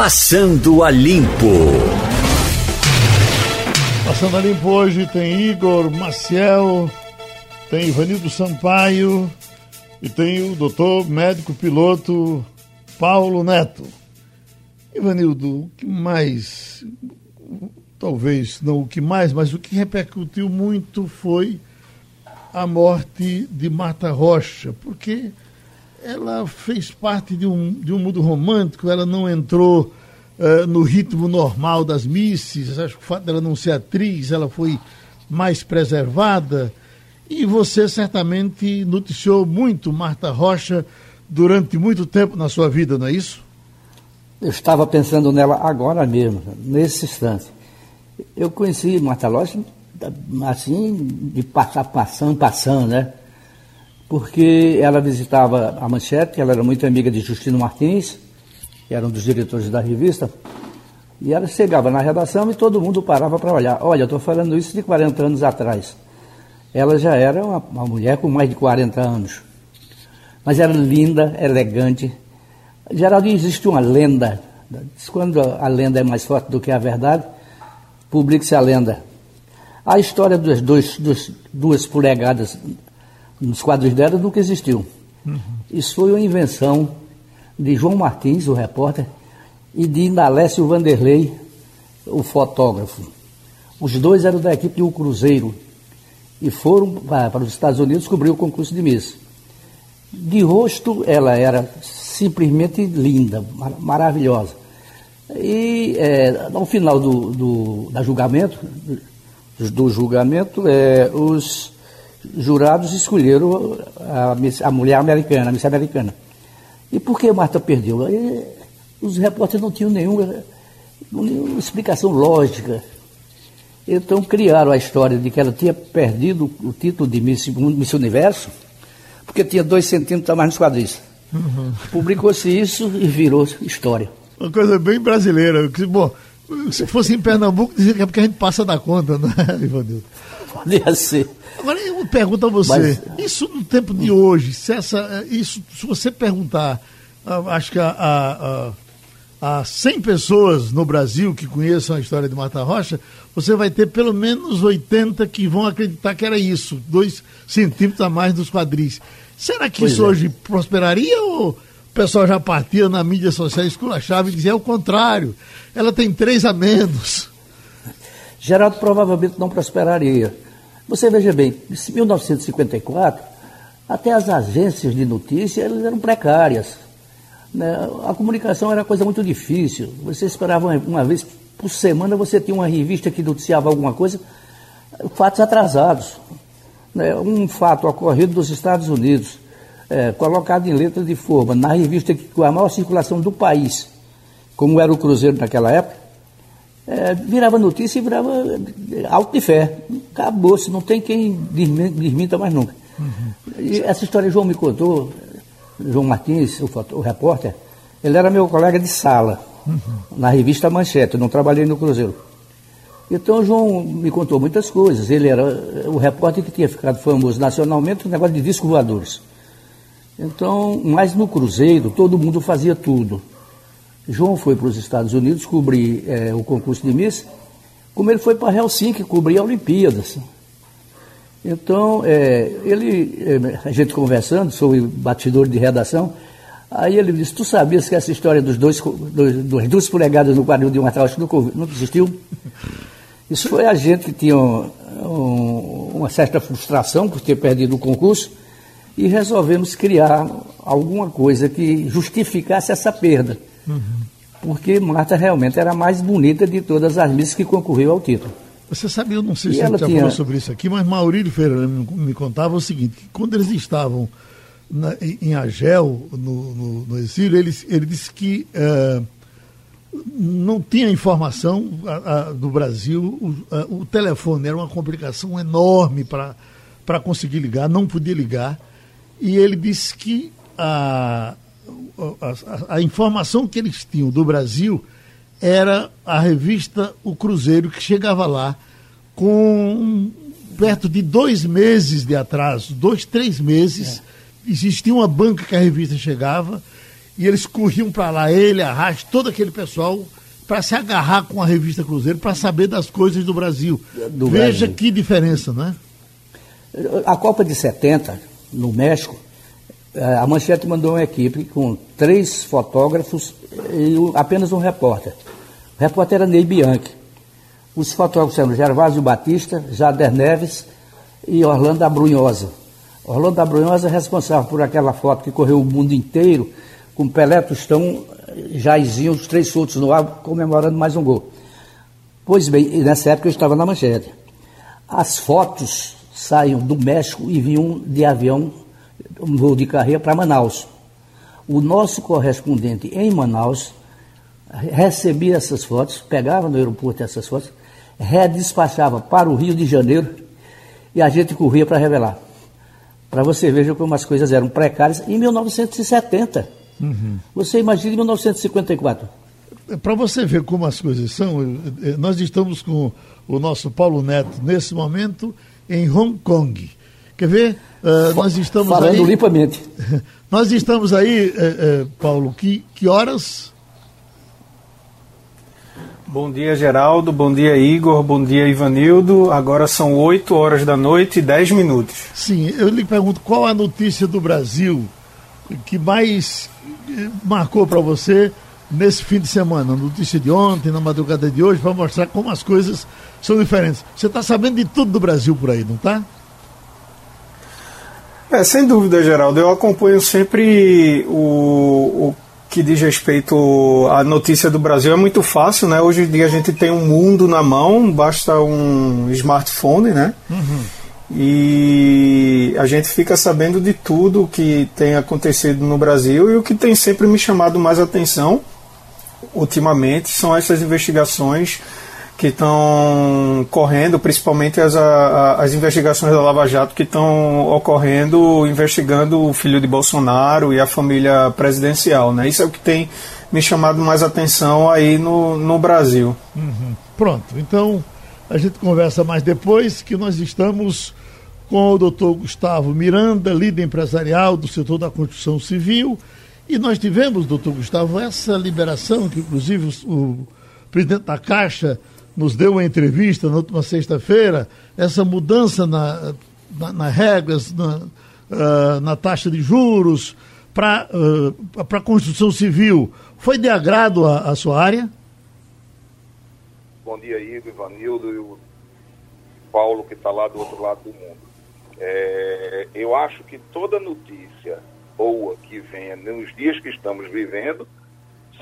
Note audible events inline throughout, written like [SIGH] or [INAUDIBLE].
Passando a Limpo. Passando a Limpo hoje tem Igor Maciel, tem Ivanildo Sampaio e tem o doutor médico piloto Paulo Neto. Ivanildo, o que mais, talvez não o que mais, mas o que repercutiu muito foi a morte de Marta Rocha, porque ela fez parte de um, de um mundo romântico, ela não entrou uh, no ritmo normal das misses, acho que o fato dela não ser atriz, ela foi mais preservada. E você certamente noticiou muito Marta Rocha durante muito tempo na sua vida, não é isso? Eu estava pensando nela agora mesmo, nesse instante. Eu conheci Marta Rocha assim, de passar, passando, passando, né? Porque ela visitava a Manchete, ela era muito amiga de Justino Martins, que era um dos diretores da revista, e ela chegava na redação e todo mundo parava para olhar. Olha, eu estou falando isso de 40 anos atrás. Ela já era uma, uma mulher com mais de 40 anos. Mas era linda, elegante. Geraldo, existe uma lenda. Quando a lenda é mais forte do que a verdade, publique-se a lenda. A história das dois, duas polegadas nos quadros dela nunca existiu. Uhum. Isso foi uma invenção de João Martins, o repórter, e de Indalécio Vanderlei, o fotógrafo. Os dois eram da equipe do Cruzeiro e foram para, os Estados Unidos cobrir o concurso de Miss. De rosto, ela era simplesmente linda, mar maravilhosa. E é, ao final do, do da julgamento, do julgamento, é, os jurados escolheram a, a, mulher americana, a Miss Americana. E por que Marta perdeu? E, os repórteres não tinham nenhuma, nenhuma explicação lógica. Então criaram a história de que ela tinha perdido o título de Miss, Miss Universo, porque tinha dois centímetros a mais nos quadris. Uhum. Publicou-se isso e virou história. Uma coisa bem brasileira. Bom, se fosse em Pernambuco, dizia que é porque a gente passa da conta, né, Ivanildo? Podia ser. Agora eu pergunto a você, Mas... isso no tempo de hoje, se essa, isso, se você perguntar, ah, acho que a, a, a 100 pessoas no Brasil que conheçam a história de Mata Rocha, você vai ter pelo menos 80 que vão acreditar que era isso, dois centímetros a mais dos quadris. Será que pois isso é. hoje prosperaria ou pessoal já partia na mídia social, esculachava e dizia é o contrário. Ela tem três a menos. Geraldo provavelmente não prosperaria. Você veja bem, em 1954, até as agências de notícia elas eram precárias. Né? A comunicação era coisa muito difícil. Você esperava uma vez por semana, você tinha uma revista que noticiava alguma coisa, fatos atrasados. Né? Um fato ocorrido nos Estados Unidos é, colocado em letra de forma na revista com a maior circulação do país, como era o Cruzeiro naquela época, é, virava notícia e virava é, alto de fé. Acabou-se, não tem quem desminta mais nunca. Uhum. E essa história João me contou, João Martins, o, o repórter, ele era meu colega de sala, uhum. na revista Manchete, eu não trabalhei no Cruzeiro. Então o João me contou muitas coisas. Ele era o repórter que tinha ficado famoso nacionalmente no negócio de discos voadores. Então, mas no Cruzeiro, todo mundo fazia tudo. João foi para os Estados Unidos cobrir é, o concurso de Miss, como ele foi para Helsinki cobrir a Olimpíadas. Então, é, ele, é, a gente conversando sobre batidor de redação, aí ele disse, tu sabias que essa história dos dois, dos, dos duas polegadas no quadril de uma tal não, não existiu? [LAUGHS] Isso foi a gente que tinha um, um, uma certa frustração por ter perdido o concurso, e resolvemos criar alguma coisa que justificasse essa perda. Uhum. Porque Marta realmente era a mais bonita de todas as missas que concorreu ao título. Você sabe, eu não sei se a gente já tinha... falou sobre isso aqui, mas Maurílio Ferreira me contava o seguinte, que quando eles estavam na, em Agel, no, no, no, exílio, ele, ele disse que uh, não tinha informação uh, uh, do Brasil, o, o telefone era uma complicação enorme para conseguir ligar, não podia ligar, e ele disse que a, a, a, informação que eles tinham do Brasil era a revista O Cruzeiro, que chegava lá com perto de dois meses de atraso, dois, três meses. É. Existia uma banca que a revista chegava e eles corriam para lá, ele, Arraste, todo aquele pessoal, para se agarrar com a revista Cruzeiro, para saber das coisas do Brasil. Do Veja Brasil. que diferença, não é? A Copa de 70, no México, a Manchete mandou uma equipe com três fotógrafos e apenas um repórter. O repórter era Ney Bianchi. Os fotógrafos eram Gervásio Batista, Jader Neves e Orlando Abrunhosa. Orlando Abrunhosa é responsável por aquela foto que correu o mundo inteiro, com Pelé, Tostão, Jairzinho, os três soltos no ar, comemorando mais um gol. Pois bem, nessa época eu estava na manchete. As fotos saíam do México e vinham de avião, um voo de carreira, para Manaus. O nosso correspondente em Manaus recebia essas fotos, pegava no aeroporto essas fotos, redespachava para o Rio de Janeiro e a gente corria para revelar. Para você ver como as coisas eram precárias em 1970. Uhum. Você imagina em 1954. Para você ver como as coisas são, nós estamos com o nosso Paulo Neto nesse momento em Hong Kong. Quer ver? Uh, nós estamos Falando aí, limpamente. [LAUGHS] Nós estamos aí, uh, uh, Paulo, que, que horas? Bom dia, Geraldo. Bom dia, Igor. Bom dia, Ivanildo. Agora são 8 horas da noite e 10 minutos. Sim, eu lhe pergunto qual a notícia do Brasil que mais marcou para você nesse fim de semana? Notícia de ontem, na madrugada de hoje, para mostrar como as coisas são diferentes. Você está sabendo de tudo do Brasil por aí, não está? É, sem dúvida, Geraldo. Eu acompanho sempre o, o que diz respeito à notícia do Brasil. É muito fácil, né? Hoje em dia a gente tem um mundo na mão, basta um smartphone, né? Uhum. E a gente fica sabendo de tudo que tem acontecido no Brasil e o que tem sempre me chamado mais atenção ultimamente são essas investigações que estão correndo, principalmente as, as investigações da Lava Jato que estão ocorrendo, investigando o filho de Bolsonaro e a família presidencial. Né? Isso é o que tem me chamado mais atenção aí no, no Brasil. Uhum. Pronto, então a gente conversa mais depois, que nós estamos com o doutor Gustavo Miranda, líder empresarial do setor da construção civil. E nós tivemos, doutor Gustavo, essa liberação, que inclusive o presidente da Caixa nos deu uma entrevista na última sexta-feira, essa mudança na, na, na regras, na, uh, na taxa de juros para uh, a construção civil, foi de agrado a, sua área? Bom dia, Igor, Ivanildo e o Paulo, que está lá do outro lado do mundo. É, eu acho que toda notícia boa que venha nos dias que estamos vivendo,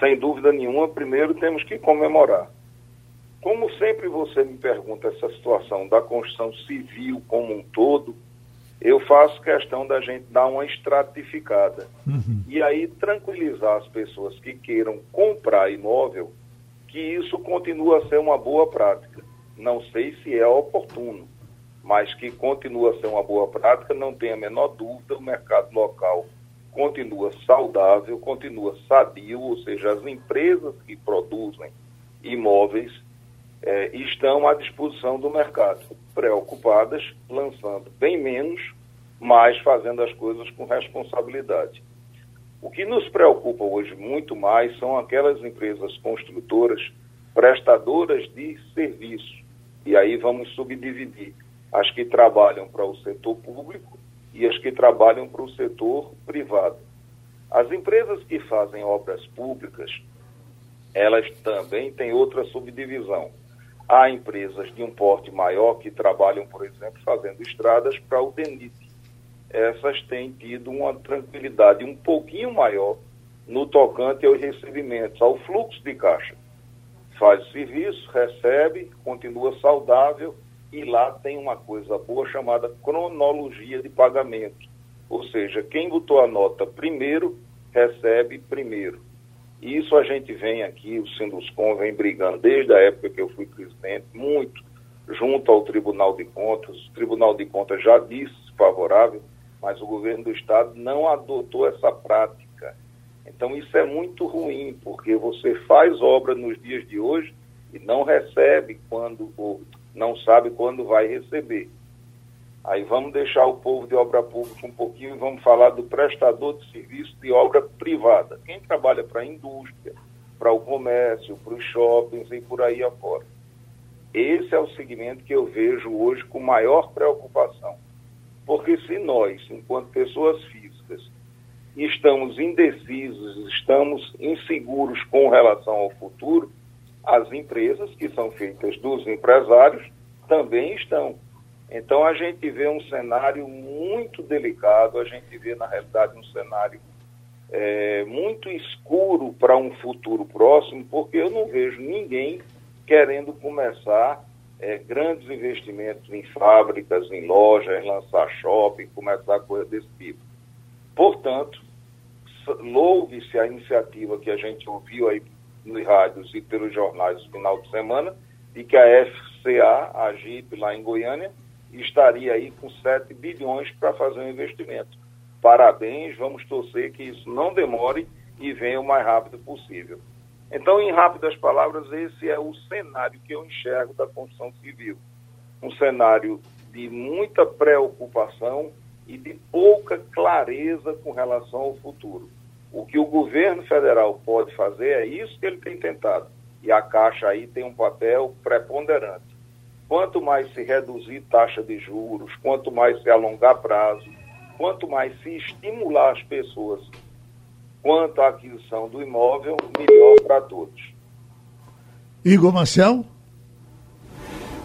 sem dúvida nenhuma, primeiro temos que comemorar. Como sempre você me pergunta essa situação da construção civil como um todo, eu faço questão da gente dar uma estratificada. Uhum. E aí tranquilizar as pessoas que queiram comprar imóvel que isso continua a ser uma boa prática. Não sei se é oportuno, mas que continua a ser uma boa prática, não tem a menor dúvida, o mercado local continua saudável, continua sadio, ou seja, as empresas que produzem imóveis é, estão à disposição do mercado, preocupadas, lançando bem menos, mas fazendo as coisas com responsabilidade. O que nos preocupa hoje muito mais são aquelas empresas construtoras prestadoras de serviço. E aí vamos subdividir as que trabalham para o setor público e as que trabalham para o setor privado. As empresas que fazem obras públicas, elas também têm outra subdivisão Há empresas de um porte maior que trabalham, por exemplo, fazendo estradas para o DENIT. Essas têm tido uma tranquilidade um pouquinho maior no tocante aos recebimentos, ao fluxo de caixa. Faz o serviço, recebe, continua saudável e lá tem uma coisa boa chamada cronologia de pagamento. Ou seja, quem botou a nota primeiro, recebe primeiro. Isso a gente vem aqui, o Sinduscom vem brigando desde a época que eu fui presidente, muito junto ao Tribunal de Contas. O Tribunal de Contas já disse favorável, mas o governo do Estado não adotou essa prática. Então isso é muito ruim, porque você faz obra nos dias de hoje e não recebe quando, ou não sabe quando vai receber. Aí vamos deixar o povo de obra pública um pouquinho e vamos falar do prestador de serviço de obra privada. Quem trabalha para a indústria, para o comércio, para os shoppings e por aí afora. Esse é o segmento que eu vejo hoje com maior preocupação. Porque se nós, enquanto pessoas físicas, estamos indecisos, estamos inseguros com relação ao futuro, as empresas, que são feitas dos empresários, também estão. Então a gente vê um cenário muito delicado, a gente vê, na realidade, um cenário é, muito escuro para um futuro próximo, porque eu não vejo ninguém querendo começar é, grandes investimentos em fábricas, em lojas, lançar shopping, começar coisa desse tipo. Portanto, louve-se a iniciativa que a gente ouviu aí nos rádios e pelos jornais no final de semana, de que a FCA, a GIP lá em Goiânia, estaria aí com 7 bilhões para fazer um investimento. Parabéns, vamos torcer que isso não demore e venha o mais rápido possível. Então, em rápidas palavras, esse é o cenário que eu enxergo da construção civil. Um cenário de muita preocupação e de pouca clareza com relação ao futuro. O que o governo federal pode fazer é isso que ele tem tentado. E a Caixa aí tem um papel preponderante. Quanto mais se reduzir taxa de juros, quanto mais se alongar prazo, quanto mais se estimular as pessoas quanto à aquisição do imóvel, melhor para todos. Igor Marcel?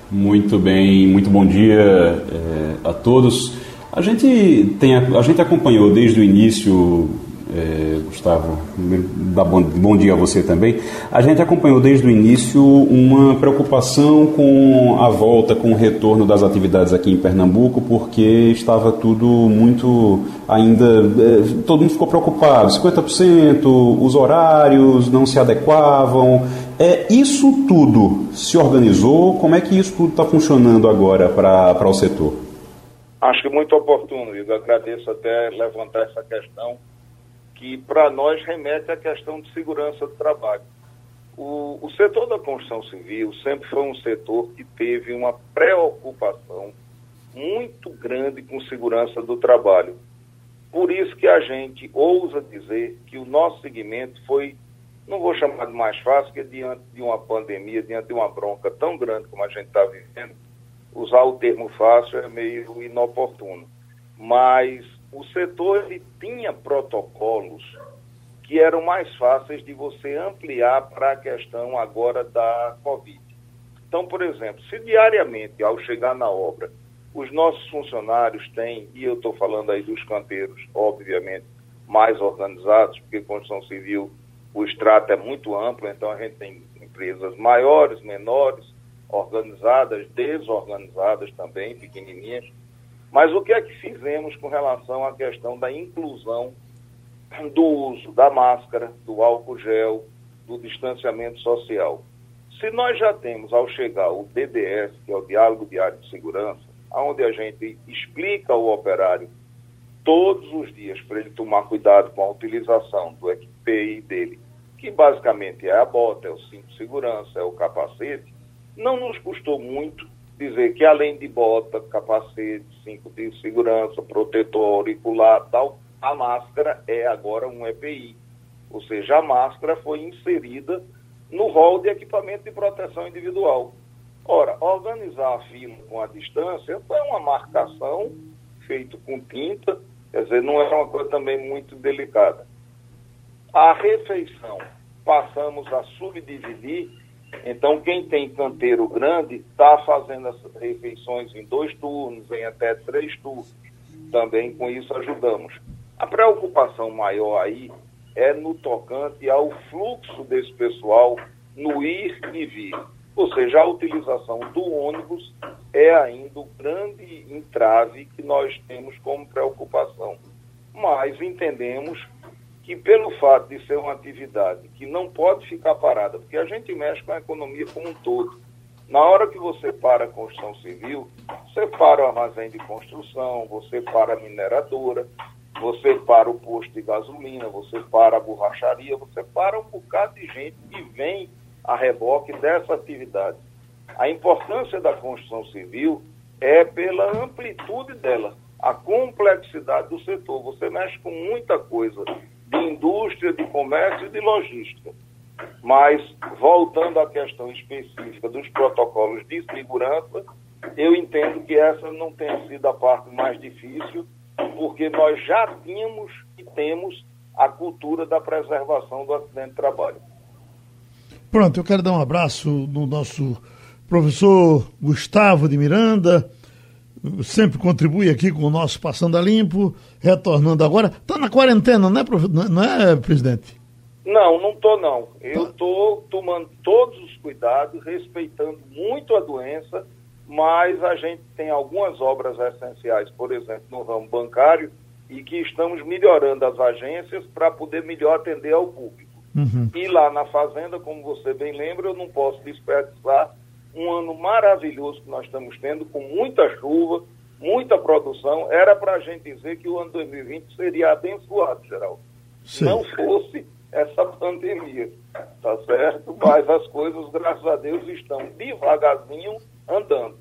Muito bem, muito bom dia é, a todos. A gente, tem, a gente acompanhou desde o início é, Gustavo, dá bom, bom dia a você também. A gente acompanhou desde o início uma preocupação com a volta, com o retorno das atividades aqui em Pernambuco, porque estava tudo muito ainda. É, todo mundo ficou preocupado: 50%, os horários não se adequavam. É, isso tudo se organizou? Como é que isso tudo está funcionando agora para o setor? Acho que muito oportuno, Igor. Agradeço até levantar essa questão que para nós remete à questão de segurança do trabalho. O, o, setor da construção civil sempre foi um setor que teve uma preocupação muito grande com segurança do trabalho. Por isso que a gente ousa dizer que o nosso segmento foi, não vou chamar de mais fácil, que diante de uma pandemia, diante de uma bronca tão grande como a gente está vivendo, usar o termo fácil é meio inoportuno. Mas o setor ele tinha protocolos que eram mais fáceis de você ampliar para a questão agora da Covid. Então, por exemplo, se diariamente, ao chegar na obra, os nossos funcionários têm, e eu estou falando aí dos canteiros, obviamente, mais organizados, porque construção civil, o extrato é muito amplo, então a gente tem empresas maiores, menores, organizadas, desorganizadas também, pequenininhas, mas o que é que fizemos com relação à questão da inclusão do uso da máscara, do álcool gel, do distanciamento social? Se nós já temos, ao chegar, o DDS, que é o Diálogo Diário de Segurança, onde a gente explica ao operário todos os dias para ele tomar cuidado com a utilização do EQPI dele, que basicamente é a bota, é o cinto de segurança, é o capacete, não nos custou muito dizer que além de bota, capacete, cinco de segurança, protetor auricular tal, a máscara é agora um EPI. Ou seja, a máscara foi inserida no rol de equipamento de proteção individual. Ora, organizar a fila com a distância foi uma marcação feita com tinta, quer dizer, não era uma coisa também muito delicada. A refeição passamos a subdividir então, quem tem canteiro grande está fazendo essas refeições em dois turnos, em até três turnos. Também com isso ajudamos. A preocupação maior aí é no tocante ao fluxo desse pessoal no ir e vir. Ou seja, a utilização do ônibus é ainda o grande entrave que nós temos como preocupação. Mas entendemos que pelo fato de ser uma atividade que não pode ficar parada, porque a gente mexe com a economia como um todo. Na hora que você para a construção civil, você para o armazém de construção, você para a mineradora, você para o posto de gasolina, você para a borracharia, você para um bocado de gente que vem a reboque dessa atividade. A importância da construção civil é pela amplitude dela, a complexidade do setor. Você mexe com muita coisa de indústria, de comércio e de logística. Mas, voltando à questão específica dos protocolos de segurança, eu entendo que essa não tenha sido a parte mais difícil, porque nós já tínhamos e temos a cultura da preservação do acidente de trabalho. Pronto, eu quero dar um abraço no nosso professor Gustavo de Miranda, sempre contribui aqui com o nosso Passando a Limpo, retornando agora. Está na quarentena, não é, não é, presidente? Não, não estou não. Eu estou tomando todos os cuidados, respeitando muito a doença, mas a gente tem algumas obras essenciais, por exemplo, no ramo bancário, e que estamos melhorando as agências para poder melhor atender ao público. Uhum. E lá na fazenda, como você bem lembra, eu não posso desperdiçar um ano maravilhoso que nós estamos tendo, com muita chuva, muita produção. Era para a gente dizer que o ano 2020 seria abençoado, Geraldo. Sim. Não fosse essa pandemia, tá certo? Mas as coisas, graças a Deus, estão devagarzinho andando.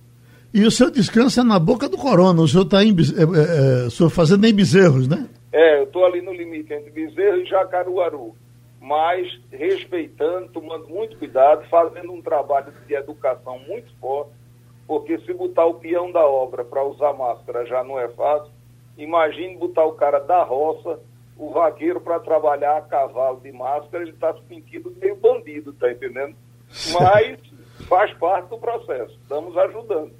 E o seu descanso é na boca do corona, o senhor está em, é, é, é fazendo em Bezerros, né? É, eu estou ali no limite entre Bezerro e Jacaruaru mas respeitando, tomando muito cuidado, fazendo um trabalho de educação muito forte, porque se botar o peão da obra para usar máscara já não é fácil, imagine botar o cara da roça, o vaqueiro para trabalhar a cavalo de máscara, ele está se sentindo meio bandido, tá entendendo? Mas faz parte do processo, estamos ajudando.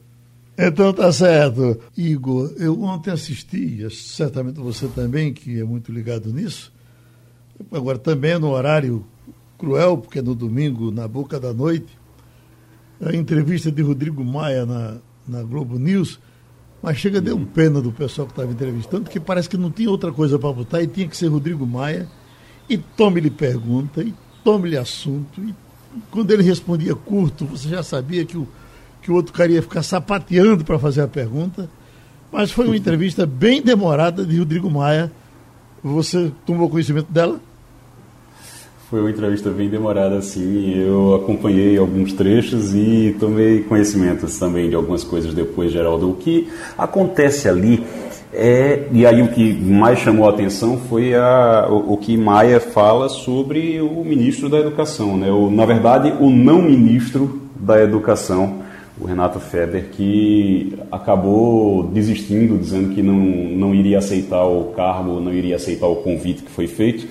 Então tá certo. Igor, eu ontem assisti, certamente você também, que é muito ligado nisso, agora também no horário cruel, porque é no domingo, na boca da noite, a entrevista de Rodrigo Maia na, na Globo News, mas chega deu um pena do pessoal que estava entrevistando, que parece que não tinha outra coisa para botar e tinha que ser Rodrigo Maia, e tome-lhe pergunta, e tome-lhe assunto, e quando ele respondia curto, você já sabia que o, que o outro cara ia ficar sapateando para fazer a pergunta, mas foi uma [LAUGHS] entrevista bem demorada de Rodrigo Maia. Você tomou conhecimento dela? Foi uma entrevista bem demorada, assim. Eu acompanhei alguns trechos e tomei conhecimentos também de algumas coisas depois, Geraldo. O que acontece ali é, e aí o que mais chamou a atenção foi a, o, o, que Maia fala sobre o ministro da Educação, né? O, na verdade, o não ministro da Educação, o Renato Feber, que acabou desistindo, dizendo que não, não iria aceitar o cargo, não iria aceitar o convite que foi feito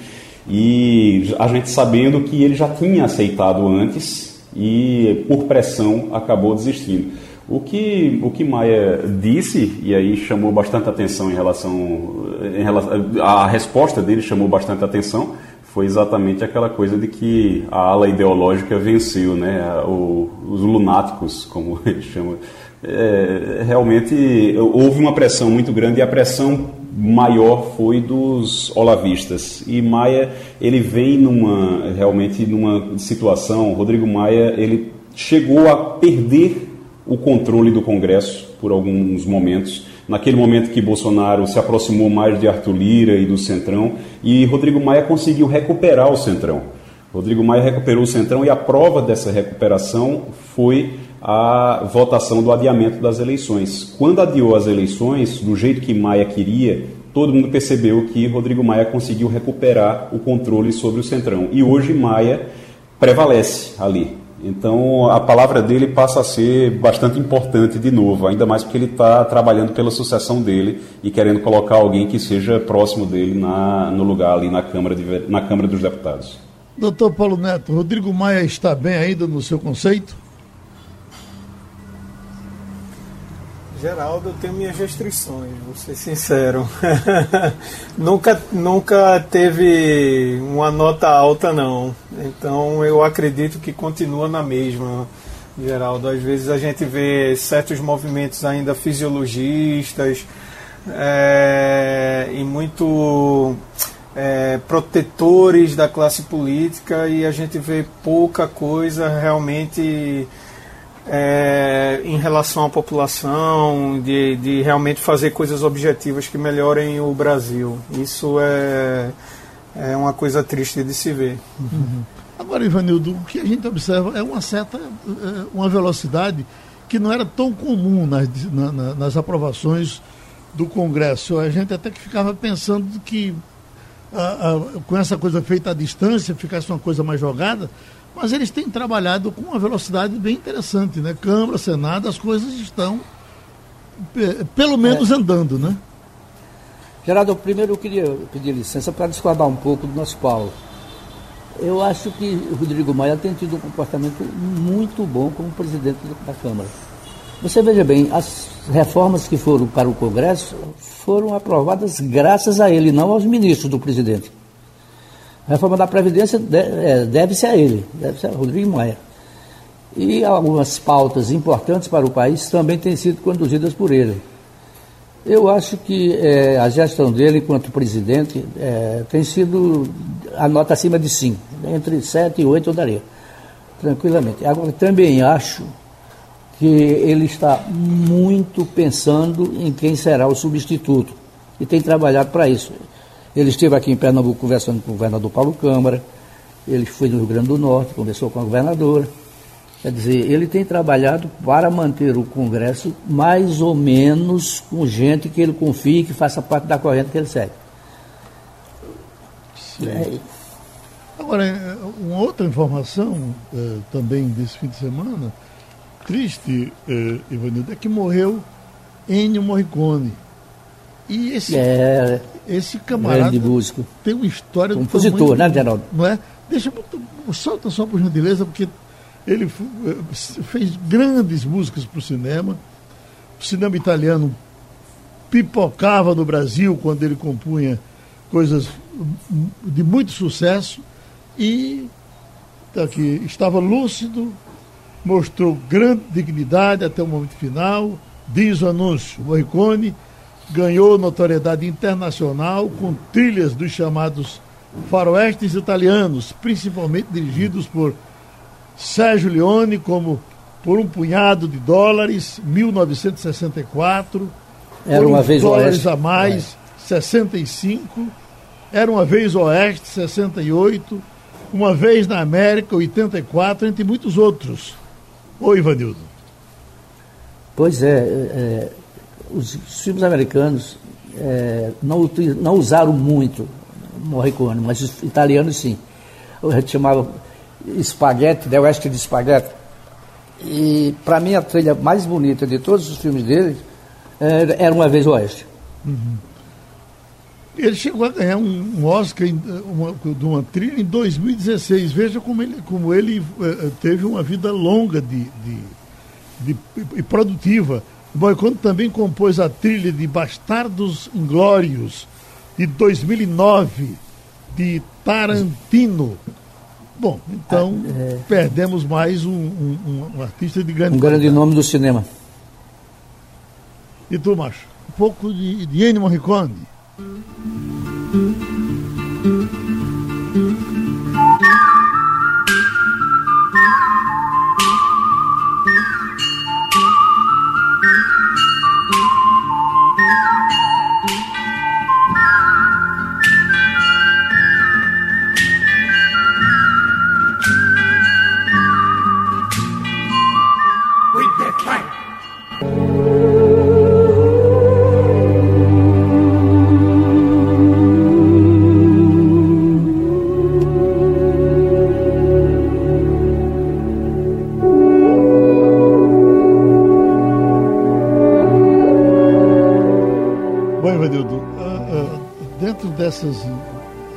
e a gente sabendo que ele já tinha aceitado antes e por pressão acabou desistindo. O que, o que Maia disse, e aí chamou bastante atenção em relação, em relação. A resposta dele chamou bastante atenção, foi exatamente aquela coisa de que a ala ideológica venceu, né? O, os lunáticos, como [LAUGHS] ele chama. É, realmente houve uma pressão muito grande e a pressão maior foi dos olavistas. E Maia, ele vem numa realmente numa situação, Rodrigo Maia, ele chegou a perder o controle do Congresso por alguns momentos. Naquele momento que Bolsonaro se aproximou mais de Arthur Lira e do Centrão, e Rodrigo Maia conseguiu recuperar o Centrão. Rodrigo Maia recuperou o Centrão e a prova dessa recuperação foi a votação do adiamento das eleições. Quando adiou as eleições, do jeito que Maia queria, todo mundo percebeu que Rodrigo Maia conseguiu recuperar o controle sobre o Centrão. E hoje Maia prevalece ali. Então a palavra dele passa a ser bastante importante de novo, ainda mais porque ele está trabalhando pela sucessão dele e querendo colocar alguém que seja próximo dele na, no lugar ali na Câmara, de, na Câmara dos Deputados. Doutor Paulo Neto, Rodrigo Maia está bem ainda no seu conceito? Geraldo, eu tenho minhas restrições, vou ser sincero. [LAUGHS] nunca, nunca teve uma nota alta, não. Então eu acredito que continua na mesma, Geraldo. Às vezes a gente vê certos movimentos ainda fisiologistas é, e muito é, protetores da classe política e a gente vê pouca coisa realmente é, em relação à população, de, de realmente fazer coisas objetivas que melhorem o Brasil. Isso é, é uma coisa triste de se ver. Uhum. Agora, Ivanildo, o que a gente observa é uma certa, é, uma velocidade que não era tão comum nas, na, na, nas aprovações do Congresso. A gente até que ficava pensando que a, a, com essa coisa feita à distância ficasse uma coisa mais jogada, mas eles têm trabalhado com uma velocidade bem interessante, né? Câmara, Senado, as coisas estão pelo menos é. andando, né? Geraldo, primeiro eu queria pedir licença para discordar um pouco do nosso Paulo. Eu acho que o Rodrigo Maia tem tido um comportamento muito bom como presidente da Câmara. Você veja bem, as reformas que foram para o Congresso foram aprovadas graças a ele, não aos ministros do presidente. A reforma da Previdência é, deve-se a ele, deve-se a Rodrigo Maia. E algumas pautas importantes para o país também têm sido conduzidas por ele. Eu acho que é, a gestão dele, enquanto presidente, é, tem sido a nota acima de 5. Entre 7 e 8 eu daria, tranquilamente. Agora, também acho que ele está muito pensando em quem será o substituto e tem trabalhado para isso. Ele esteve aqui em Pernambuco conversando com o governador Paulo Câmara, ele foi no Rio Grande do Norte, conversou com a governadora. Quer dizer, ele tem trabalhado para manter o Congresso mais ou menos com gente que ele confie que faça parte da corrente que ele segue. É. Agora, uma outra informação é, também desse fim de semana, triste, é, Ivanildo, é que morreu Ennio Morricone. E esse, é, esse camarada tem uma história... Compositor, né, Geraldo? Não é? Deixa, solta só por gentileza, porque ele eh, fez grandes músicas para o cinema. O cinema italiano pipocava no Brasil quando ele compunha coisas de muito sucesso e tá aqui, estava lúcido, mostrou grande dignidade até o momento final. Diz o anúncio: Morricone ganhou notoriedade internacional com trilhas dos chamados faroestes italianos, principalmente dirigidos por Sérgio Leone como por um punhado de dólares, 1964. Era uma vez dólares oeste. a mais, é. 65. Era uma vez oeste, 68. Uma vez na América, 84, entre muitos outros. Oi, Ivanildo. Pois é, é os filmes americanos é, não, não usaram muito Morricone, mas os italianos sim. A gente chamava Espaguete, The West de Espaguete. E para mim a trilha mais bonita de todos os filmes dele era Uma Vez Oeste. Uhum. Ele chegou a ganhar um, Oscar uma, de uma trilha em 2016. Veja como ele, como ele uh, teve uma vida longa de, de, de, e produtiva. Boicondo também compôs a trilha de Bastardos Inglórios, de 2009, de Tarantino. Bom, então ah, é... perdemos mais um, um, um, artista de grande Um grande nome do cinema. E tu, macho? Um pouco de, de Ennio Morricone.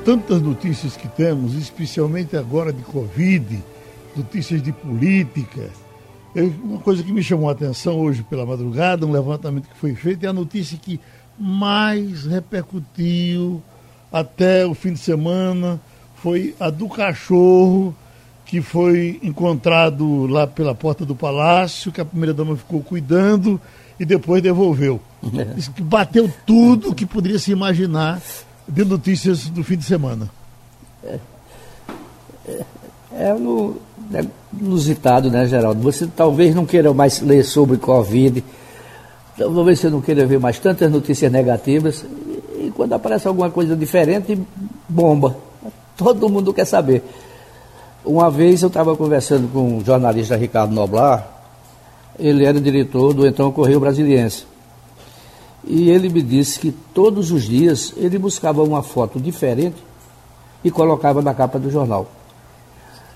Tantas notícias que temos, especialmente agora de Covid, notícias de política. Eu, uma coisa que me chamou a atenção hoje pela madrugada, um levantamento que foi feito, é a notícia que mais repercutiu até o fim de semana foi a do cachorro que foi encontrado lá pela porta do palácio, que a primeira dama ficou cuidando e depois devolveu. É. Bateu tudo que poderia se imaginar de notícias do fim de semana. É, é, é no, é inusitado, né, Geraldo? Você talvez não queira mais ler sobre Covid, talvez você não queira ver mais tantas notícias negativas, e, e quando aparece alguma coisa diferente, bomba. Todo mundo quer saber. Uma vez eu estava conversando com o jornalista Ricardo Noblar, ele era diretor do então Correio Brasiliense. E ele me disse que todos os dias ele buscava uma foto diferente e colocava na capa do jornal.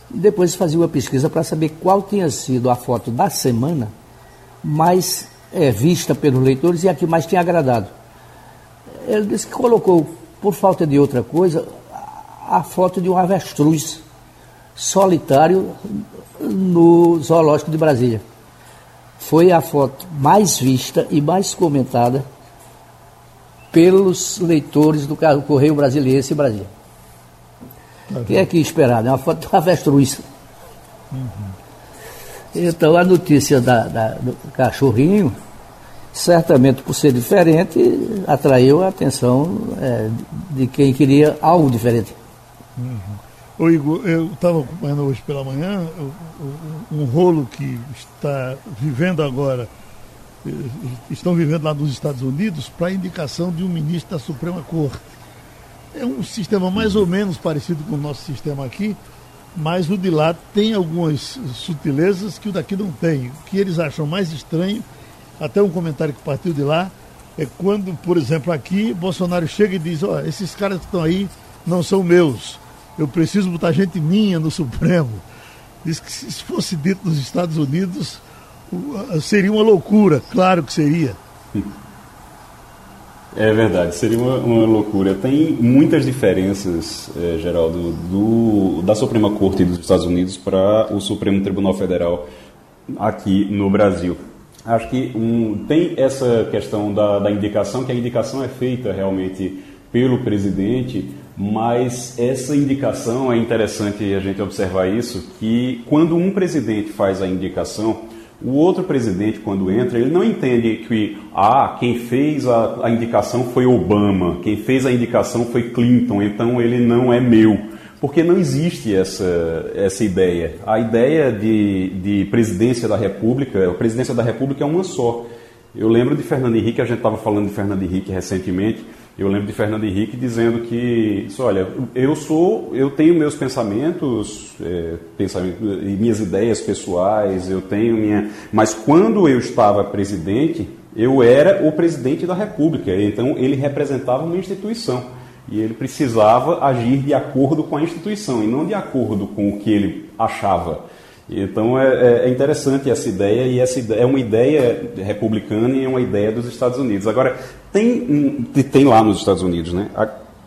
Depois fazia uma pesquisa para saber qual tinha sido a foto da semana mais é, vista pelos leitores e a que mais tinha agradado. Ele disse que colocou, por falta de outra coisa, a foto de um avestruz solitário no Zoológico de Brasília. Foi a foto mais vista e mais comentada pelos leitores do Correio Brasiliense Brasil. Uhum. Quem é que esperar? É uma foto do avestruz. Uhum. Então a notícia da, da, do cachorrinho, certamente por ser diferente, atraiu a atenção é, de quem queria algo diferente. Uhum. Ô Igor, eu estava acompanhando hoje pela manhã um rolo que está vivendo agora, estão vivendo lá nos Estados Unidos, para indicação de um ministro da Suprema Corte. É um sistema mais ou menos parecido com o nosso sistema aqui, mas o de lá tem algumas sutilezas que o daqui não tem. O que eles acham mais estranho, até um comentário que partiu de lá, é quando, por exemplo, aqui, Bolsonaro chega e diz, ó, oh, esses caras que estão aí não são meus eu preciso botar gente minha no Supremo. Diz que se fosse dito nos Estados Unidos, seria uma loucura, claro que seria. É verdade, seria uma, uma loucura. Tem muitas diferenças, é, Geraldo, do, da Suprema Corte dos Estados Unidos para o Supremo Tribunal Federal aqui no Brasil. Acho que um, tem essa questão da, da indicação, que a indicação é feita realmente pelo presidente mas essa indicação é interessante a gente observar isso, que quando um presidente faz a indicação, o outro presidente, quando entra, ele não entende que ah, quem fez a, a indicação foi Obama, quem fez a indicação foi Clinton, então ele não é meu. Porque não existe essa, essa ideia. A ideia de, de presidência da República, a presidência da República é uma só. Eu lembro de Fernando Henrique, a gente estava falando de Fernando Henrique recentemente, eu lembro de Fernando Henrique dizendo que, olha, eu sou, eu tenho meus pensamentos, é, pensamentos e minhas ideias pessoais, eu tenho minha, mas quando eu estava presidente, eu era o presidente da República, então ele representava uma instituição e ele precisava agir de acordo com a instituição e não de acordo com o que ele achava. Então é, é, é, interessante essa ideia e essa ideia, é uma ideia republicana e é uma ideia dos Estados Unidos. Agora tem tem lá nos Estados Unidos, né?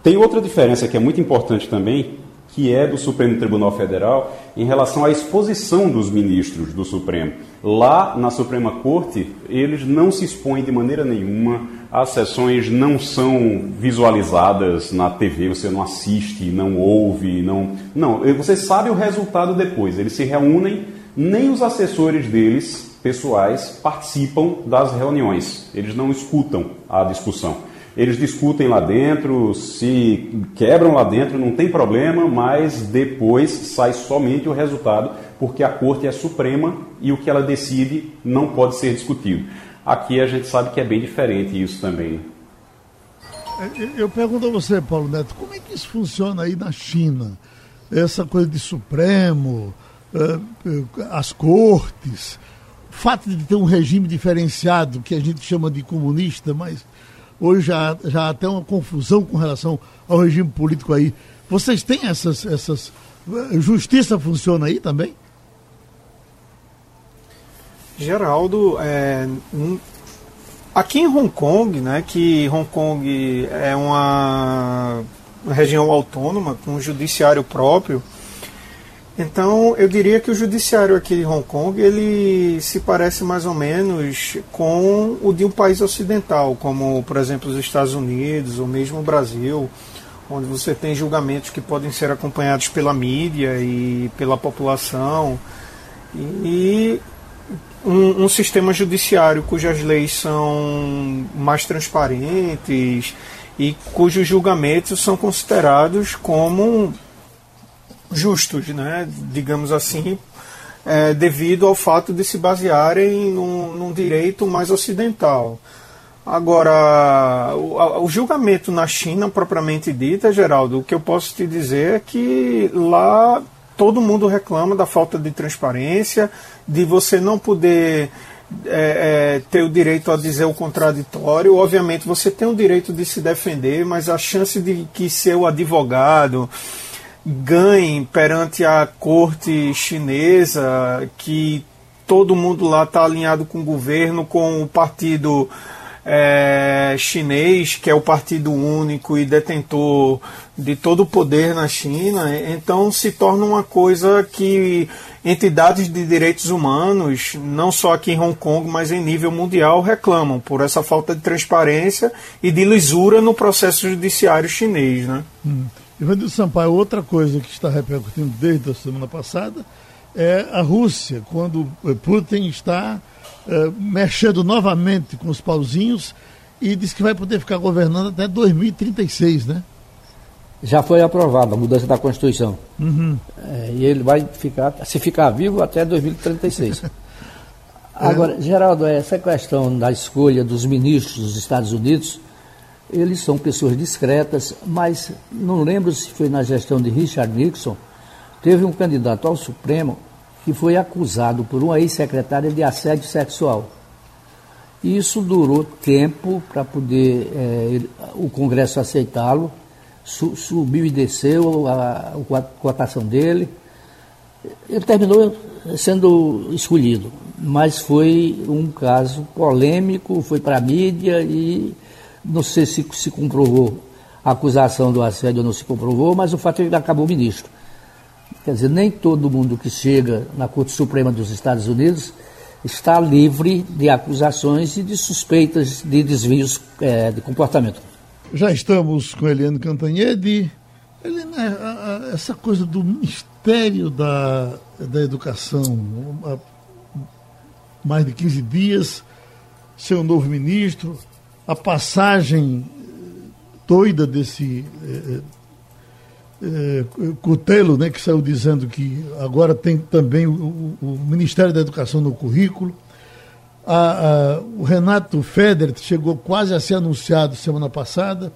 Tem outra diferença que é muito importante também, que é do Supremo Tribunal Federal em relação à exposição dos ministros do Supremo. Lá na Suprema Corte, eles não se expõem de maneira nenhuma, as sessões não são visualizadas na TV, você não assiste, não ouve, não. Não, você sabe o resultado depois. Eles se reúnem, nem os assessores deles, pessoais, participam das reuniões. Eles não escutam a discussão. Eles discutem lá dentro, se quebram lá dentro, não tem problema, mas depois sai somente o resultado, porque a corte é suprema e o que ela decide não pode ser discutido. Aqui a gente sabe que é bem diferente isso também. Eu pergunto a você, Paulo Neto, como é que isso funciona aí na China? Essa coisa de Supremo, é, as cortes, o fato de ter um regime diferenciado, que a gente chama de comunista, mas Hoje já, já há até uma confusão com relação ao regime político aí. Vocês têm essas. essas justiça funciona aí também? Geraldo, é, aqui em Hong Kong, né, que Hong Kong é uma região autônoma com um judiciário próprio, então, eu diria que o judiciário aqui de Hong Kong ele se parece mais ou menos com o de um país ocidental, como, por exemplo, os Estados Unidos ou mesmo o Brasil, onde você tem julgamentos que podem ser acompanhados pela mídia e pela população, e um, um sistema judiciário cujas leis são mais transparentes e cujos julgamentos são considerados como justos, né, digamos assim, é, devido ao fato de se basearem num, num direito mais ocidental. Agora, o, o, julgamento na China, propriamente dita, Geraldo, o que eu posso te dizer é que lá todo mundo reclama da falta de transparência, de você não poder é, é, ter o direito a dizer o contraditório. Obviamente, você tem o direito de se defender, mas a chance de que seu advogado ganhe perante a corte chinesa, que todo mundo lá está alinhado com o governo, com o partido é, chinês, que é o partido único e detentor de todo o poder na China, então se torna uma coisa que entidades de direitos humanos, não só aqui em Hong Kong, mas em nível mundial, reclamam por essa falta de transparência e de lisura no processo judiciário chinês. Né? Hum. Ivanildo Sampaio, outra coisa que está repercutindo desde a semana passada é a Rússia, quando Putin está uh, mexendo novamente com os pauzinhos e diz que vai poder ficar governando até 2036, né? Já foi aprovada a mudança da Constituição. Uhum. É, e ele vai ficar, se ficar vivo, até 2036. [LAUGHS] Agora, é. Geraldo, essa questão da escolha dos ministros dos Estados Unidos, eles são pessoas discretas, mas não lembro se foi na gestão de Richard Nixon, teve um candidato ao Supremo que foi acusado por uma ex-secretária de assédio sexual. E isso durou tempo para poder é, o Congresso aceitá-lo, su, subiu e desceu a, a cotação dele. Ele terminou sendo escolhido, mas foi um caso polêmico, foi para a mídia e não sei se se comprovou a acusação do assédio ou não se comprovou, mas o fato é que ele acabou ministro. Quer dizer, nem todo mundo que chega na Corte Suprema dos Estados Unidos está livre de acusações e de suspeitas de desvios é, de comportamento. Já estamos com Eliane Cantanhede. Eliane, essa coisa do Ministério da, da Educação, há mais de 15 dias, seu novo ministro, a passagem doida desse eh, é, Cutelo, né, que saiu dizendo que agora tem também o, o Ministério da Educação no currículo. A, a, o Renato Federer chegou quase a ser anunciado semana passada.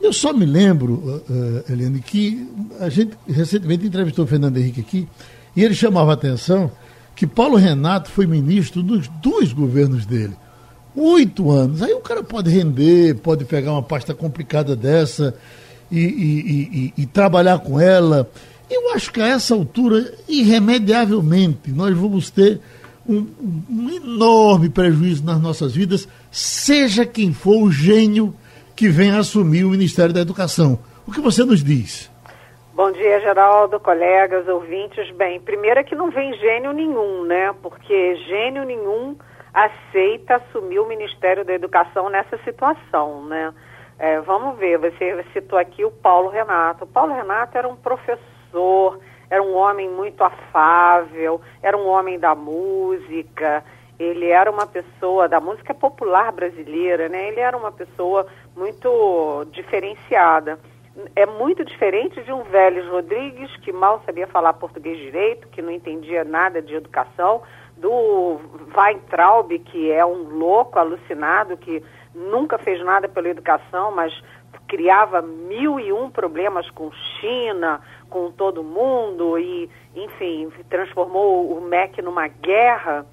Eu só me lembro, uh, Eliane, que a gente recentemente entrevistou o Fernando Henrique aqui e ele chamava a atenção que Paulo Renato foi ministro dos dois governos dele. Oito anos. Aí o cara pode render, pode pegar uma pasta complicada dessa e, e, e, e trabalhar com ela. Eu acho que a essa altura, irremediavelmente, nós vamos ter um, um, enorme prejuízo nas nossas vidas, seja quem for o gênio que venha assumir o Ministério da Educação. O que você nos diz? Bom dia, Geraldo, colegas, ouvintes. Bem, primeiro é que não vem gênio nenhum, né? Porque gênio nenhum aceita assumir o Ministério da Educação nessa situação, né? É, vamos ver, você citou aqui o Paulo Renato. O Paulo Renato era um professor, era um homem muito afável, era um homem da música, ele era uma pessoa da música popular brasileira, né? Ele era uma pessoa muito diferenciada. É muito diferente de um Vélez Rodrigues, que mal sabia falar português direito, que não entendia nada de educação, do Weintraub, que é um louco alucinado, que nunca fez nada pela educação, mas criava mil e um problemas com China, com todo mundo e, enfim, transformou o MEC numa guerra.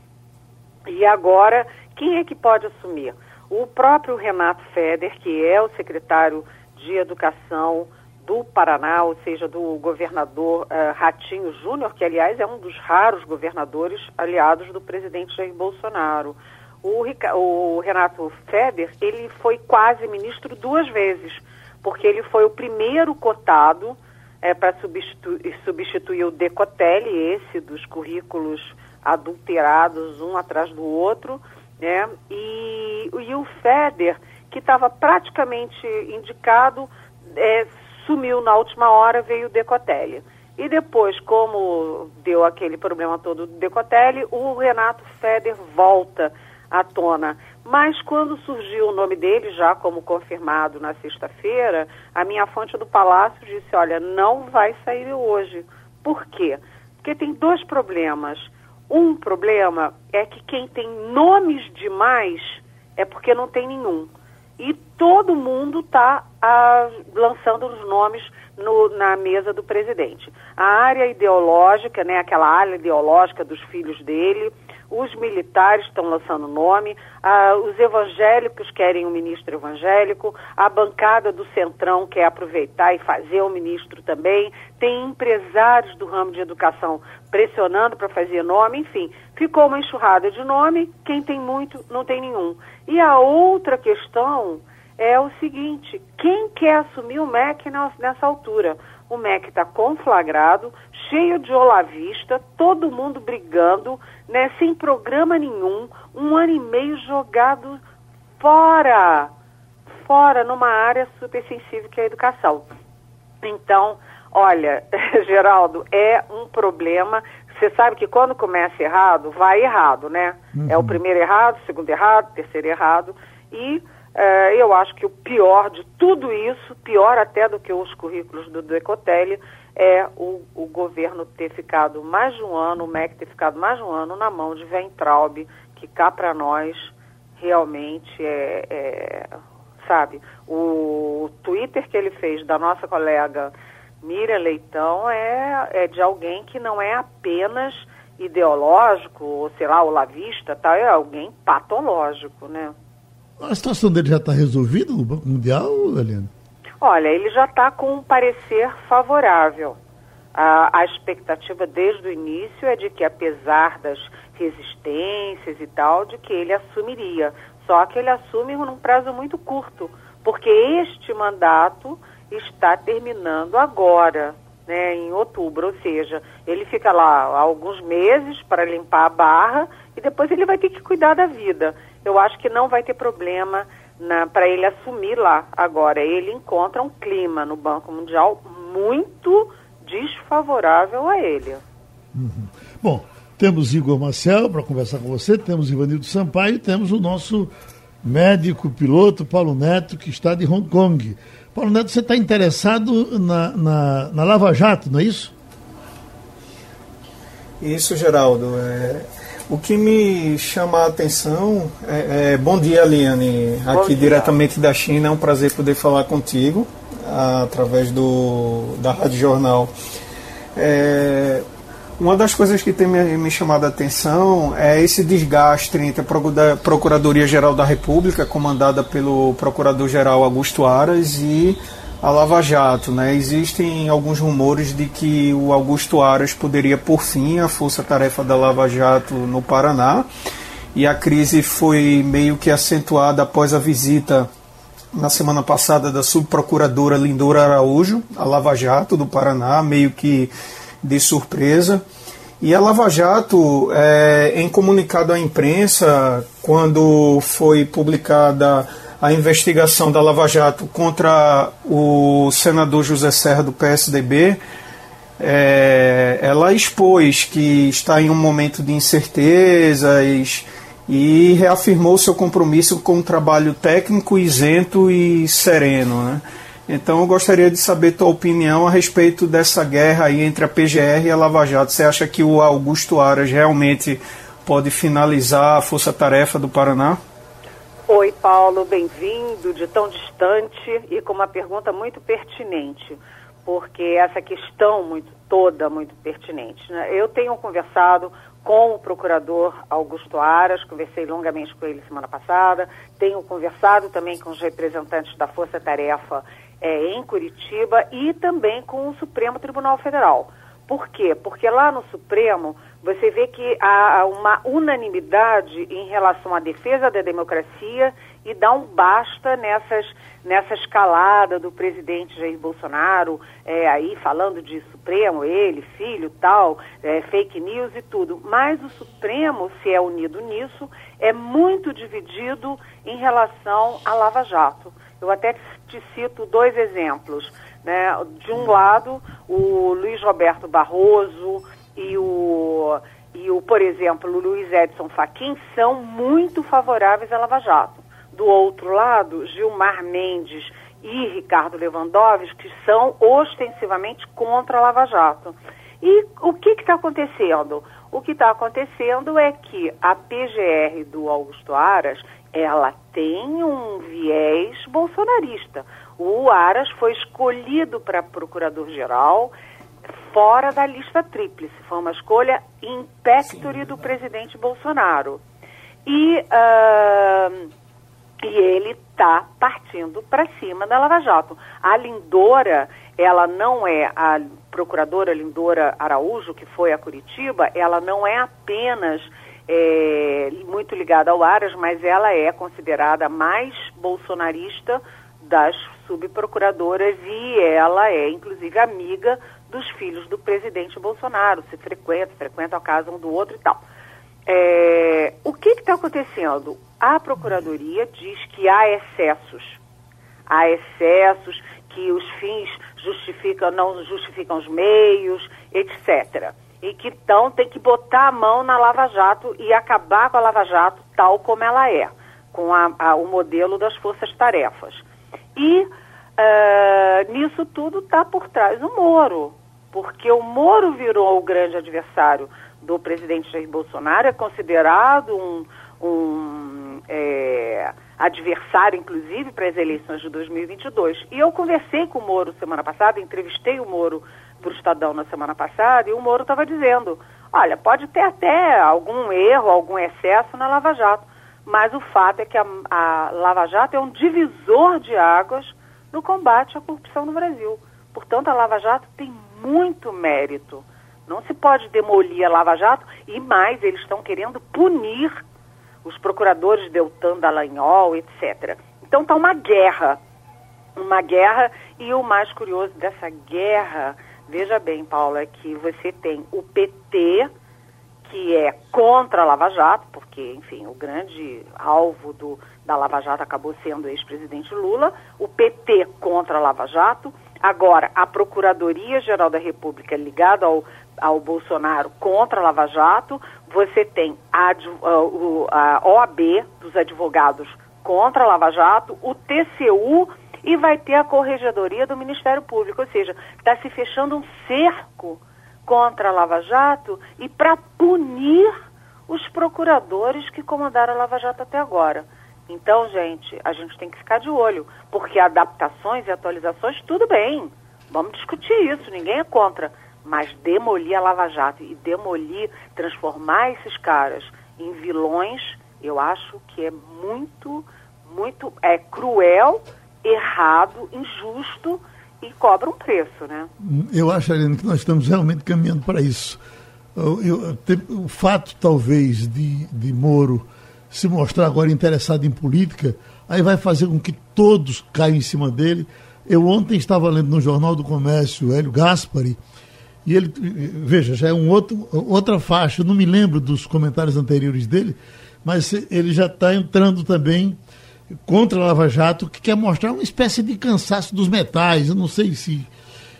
E agora, quem é que pode assumir? O próprio Renato Feder, que é o secretário de Educação do Paraná, ou seja, do governador uh, Ratinho Júnior, que, aliás, é um dos raros governadores aliados do presidente Jair Bolsonaro. O, o Renato Feder, ele foi quase ministro duas vezes, porque ele foi o primeiro cotado é, para substituir, substituir o Decotelli, esse dos currículos adulterados um atrás do outro, né? E, e o Feder, que estava praticamente indicado, é, sumiu na última hora, veio o Decotelli. E depois, como deu aquele problema todo do Decotelli, o Renato Feder volta à tona. Mas quando surgiu o nome dele, já como confirmado na sexta-feira, a minha fonte do Palácio disse: olha, não vai sair hoje. Por quê? Porque tem dois problemas. Um problema é que quem tem nomes demais é porque não tem nenhum. E todo mundo está ah, lançando os nomes no, na mesa do presidente. A área ideológica, né, aquela área ideológica dos filhos dele, os militares estão lançando nome, ah, os evangélicos querem um ministro evangélico, a bancada do Centrão quer aproveitar e fazer um ministro também, tem empresários do ramo de educação pressionando para fazer nome, enfim, ficou uma enxurrada de nome, quem tem muito não tem nenhum. E a outra questão é o seguinte: quem quer assumir o MEC nessa altura? O MEC está conflagrado, cheio de olavista, todo mundo brigando, né, sem programa nenhum, um ano e meio jogado fora, fora numa área super sensível que é a educação. Então, olha, [LAUGHS] Geraldo, é um problema. Você sabe que quando começa errado, vai errado, né? Uhum. É o primeiro errado, segundo errado, terceiro errado. E é, eu acho que o pior de tudo isso, pior até do que os currículos do Decotelli, é o, o, governo ter ficado mais de um ano, o MEC ter ficado mais de um ano na mão de Ventraub, que cá para nós realmente é, é, sabe, o Twitter que ele fez da nossa colega Miriam Leitão é, é de alguém que não é apenas ideológico, ou sei lá, olavista, tá? é alguém patológico, né? A situação dele já está resolvida no Banco Mundial, Eliane? Olha, ele já está com um parecer favorável. A, a, expectativa desde o início é de que, apesar das resistências e tal, de que ele assumiria. Só que ele assume num prazo muito curto, porque este mandato está terminando agora, né, em outubro, ou seja, ele fica lá alguns meses para limpar a barra e depois ele vai ter que cuidar da vida eu acho que não vai ter problema para ele assumir lá. Agora, ele encontra um clima no Banco Mundial muito desfavorável a ele. Uhum. Bom, temos Igor Marcel para conversar com você, temos Ivanildo Sampaio e temos o nosso médico piloto Paulo Neto, que está de Hong Kong. Paulo Neto, você está interessado na, na, na Lava Jato, não é isso? Isso, Geraldo. É, o que me chama a atenção é, é bom dia, Liane, aqui dia. diretamente da China. É um prazer poder falar contigo através do da Rádio Jornal. É, uma das coisas que tem me, me, chamado a atenção é esse desgaste entre a Procuradoria-Geral da República, comandada pelo Procurador-Geral Augusto Aras, e a Lava Jato. Né? Existem alguns rumores de que o Augusto Aras poderia por fim a força-tarefa da Lava Jato no Paraná. E a crise foi meio que acentuada após a visita na semana passada da subprocuradora Lindora Araújo, a Lava Jato do Paraná, meio que de surpresa. E a Lava Jato, é, em comunicado à imprensa, quando foi publicada a investigação da Lava Jato contra o senador José Serra do PSDB, é, ela expôs que está em um momento de incertezas e reafirmou seu compromisso com um trabalho técnico, isento e sereno. Né? Então eu gostaria de saber tua opinião a respeito dessa guerra aí entre a PGR e a Lava Jato. Você acha que o Augusto Aras realmente pode finalizar a força-tarefa do Paraná? Oi, Paulo, bem-vindo de tão distante e com uma pergunta muito pertinente, porque essa questão muito toda muito pertinente. Né? Eu tenho conversado com o procurador Augusto Aras, conversei longamente com ele semana passada, tenho conversado também com os representantes da Força Tarefa é, em Curitiba e também com o Supremo Tribunal Federal. Por quê? Porque lá no Supremo você vê que há uma unanimidade em relação à defesa da democracia e dá um basta nessas, nessa escalada do presidente Jair Bolsonaro, é, aí falando de Supremo, ele, filho, tal, é, fake news e tudo. Mas o Supremo, se é unido nisso, é muito dividido em relação à Lava Jato. Eu até te cito dois exemplos. Né? De um lado, o Luiz Roberto Barroso e o, e o, por exemplo, o Luiz Edson Fachin são muito favoráveis à Lava Jato. Do outro lado, Gilmar Mendes e Ricardo Lewandowski são ostensivamente contra a Lava Jato. E o que está acontecendo? O que está acontecendo é que a PGR do Augusto Aras, ela tem um viés bolsonarista. O Aras foi escolhido para procurador-geral fora da lista tríplice. Foi uma escolha impectore do presidente Bolsonaro. E, uh, e ele está partindo para cima da Lava Jato. A Lindora, ela não é a procuradora Lindora Araújo, que foi a Curitiba, ela não é apenas é, muito ligada ao Aras, mas ela é considerada mais bolsonarista das subprocuradoras e ela é, inclusive, amiga dos filhos do presidente Bolsonaro, se frequenta, frequenta a casa um do outro e tal. É, o que está acontecendo? A Procuradoria diz que há excessos. Há excessos, que os fins justificam, não justificam os meios, etc. E que então tem que botar a mão na Lava Jato e acabar com a Lava Jato tal como ela é, com a, a, o modelo das forças-tarefas. E uh, nisso tudo está por trás o Moro, porque o Moro virou o grande adversário do presidente Jair Bolsonaro, é considerado um, um é, adversário, inclusive, para as eleições de 2022. E eu conversei com o Moro semana passada, entrevistei o Moro para o Estadão na semana passada, e o Moro estava dizendo: olha, pode ter até algum erro, algum excesso na Lava Jato, mas o fato é que a, a Lava Jato é um divisor de águas no combate à corrupção no Brasil. Portanto, a Lava Jato tem muito mérito. Não se pode demolir a Lava Jato e mais, eles estão querendo punir os procuradores Deltan Dallagnol, etc. Então está uma guerra, uma guerra e o mais curioso dessa guerra, veja bem, Paulo, é que você tem o PT que é contra a Lava Jato, porque, enfim, o grande alvo do, da Lava Jato acabou sendo o ex-presidente Lula, o PT contra a Lava Jato, agora a Procuradoria-Geral da República ligada ao ao Bolsonaro contra a Lava Jato, você tem a, a OAB dos advogados contra a Lava Jato, o TCU e vai ter a Corregedoria do Ministério Público. Ou seja, está se fechando um cerco contra a Lava Jato e para punir os procuradores que comandaram a Lava Jato até agora. Então, gente, a gente tem que ficar de olho, porque adaptações e atualizações, tudo bem. Vamos discutir isso, ninguém é contra. Mas demolir a Lava Jato e demolir, transformar esses caras em vilões, eu acho que é muito, muito é cruel, errado, injusto e cobra um preço, né? Eu acho, Aline, que nós estamos realmente caminhando para isso. Eu, eu, o fato, talvez, de, de Moro se mostrar agora interessado em política, aí vai fazer com que todos caiam em cima dele. Eu ontem estava lendo no Jornal do Comércio, Hélio Gaspari, e ele, veja, já é um outro, outra faixa, eu não me lembro dos comentários anteriores dele, mas ele já está entrando também contra a Lava Jato, que quer mostrar uma espécie de cansaço dos metais. Eu não sei se,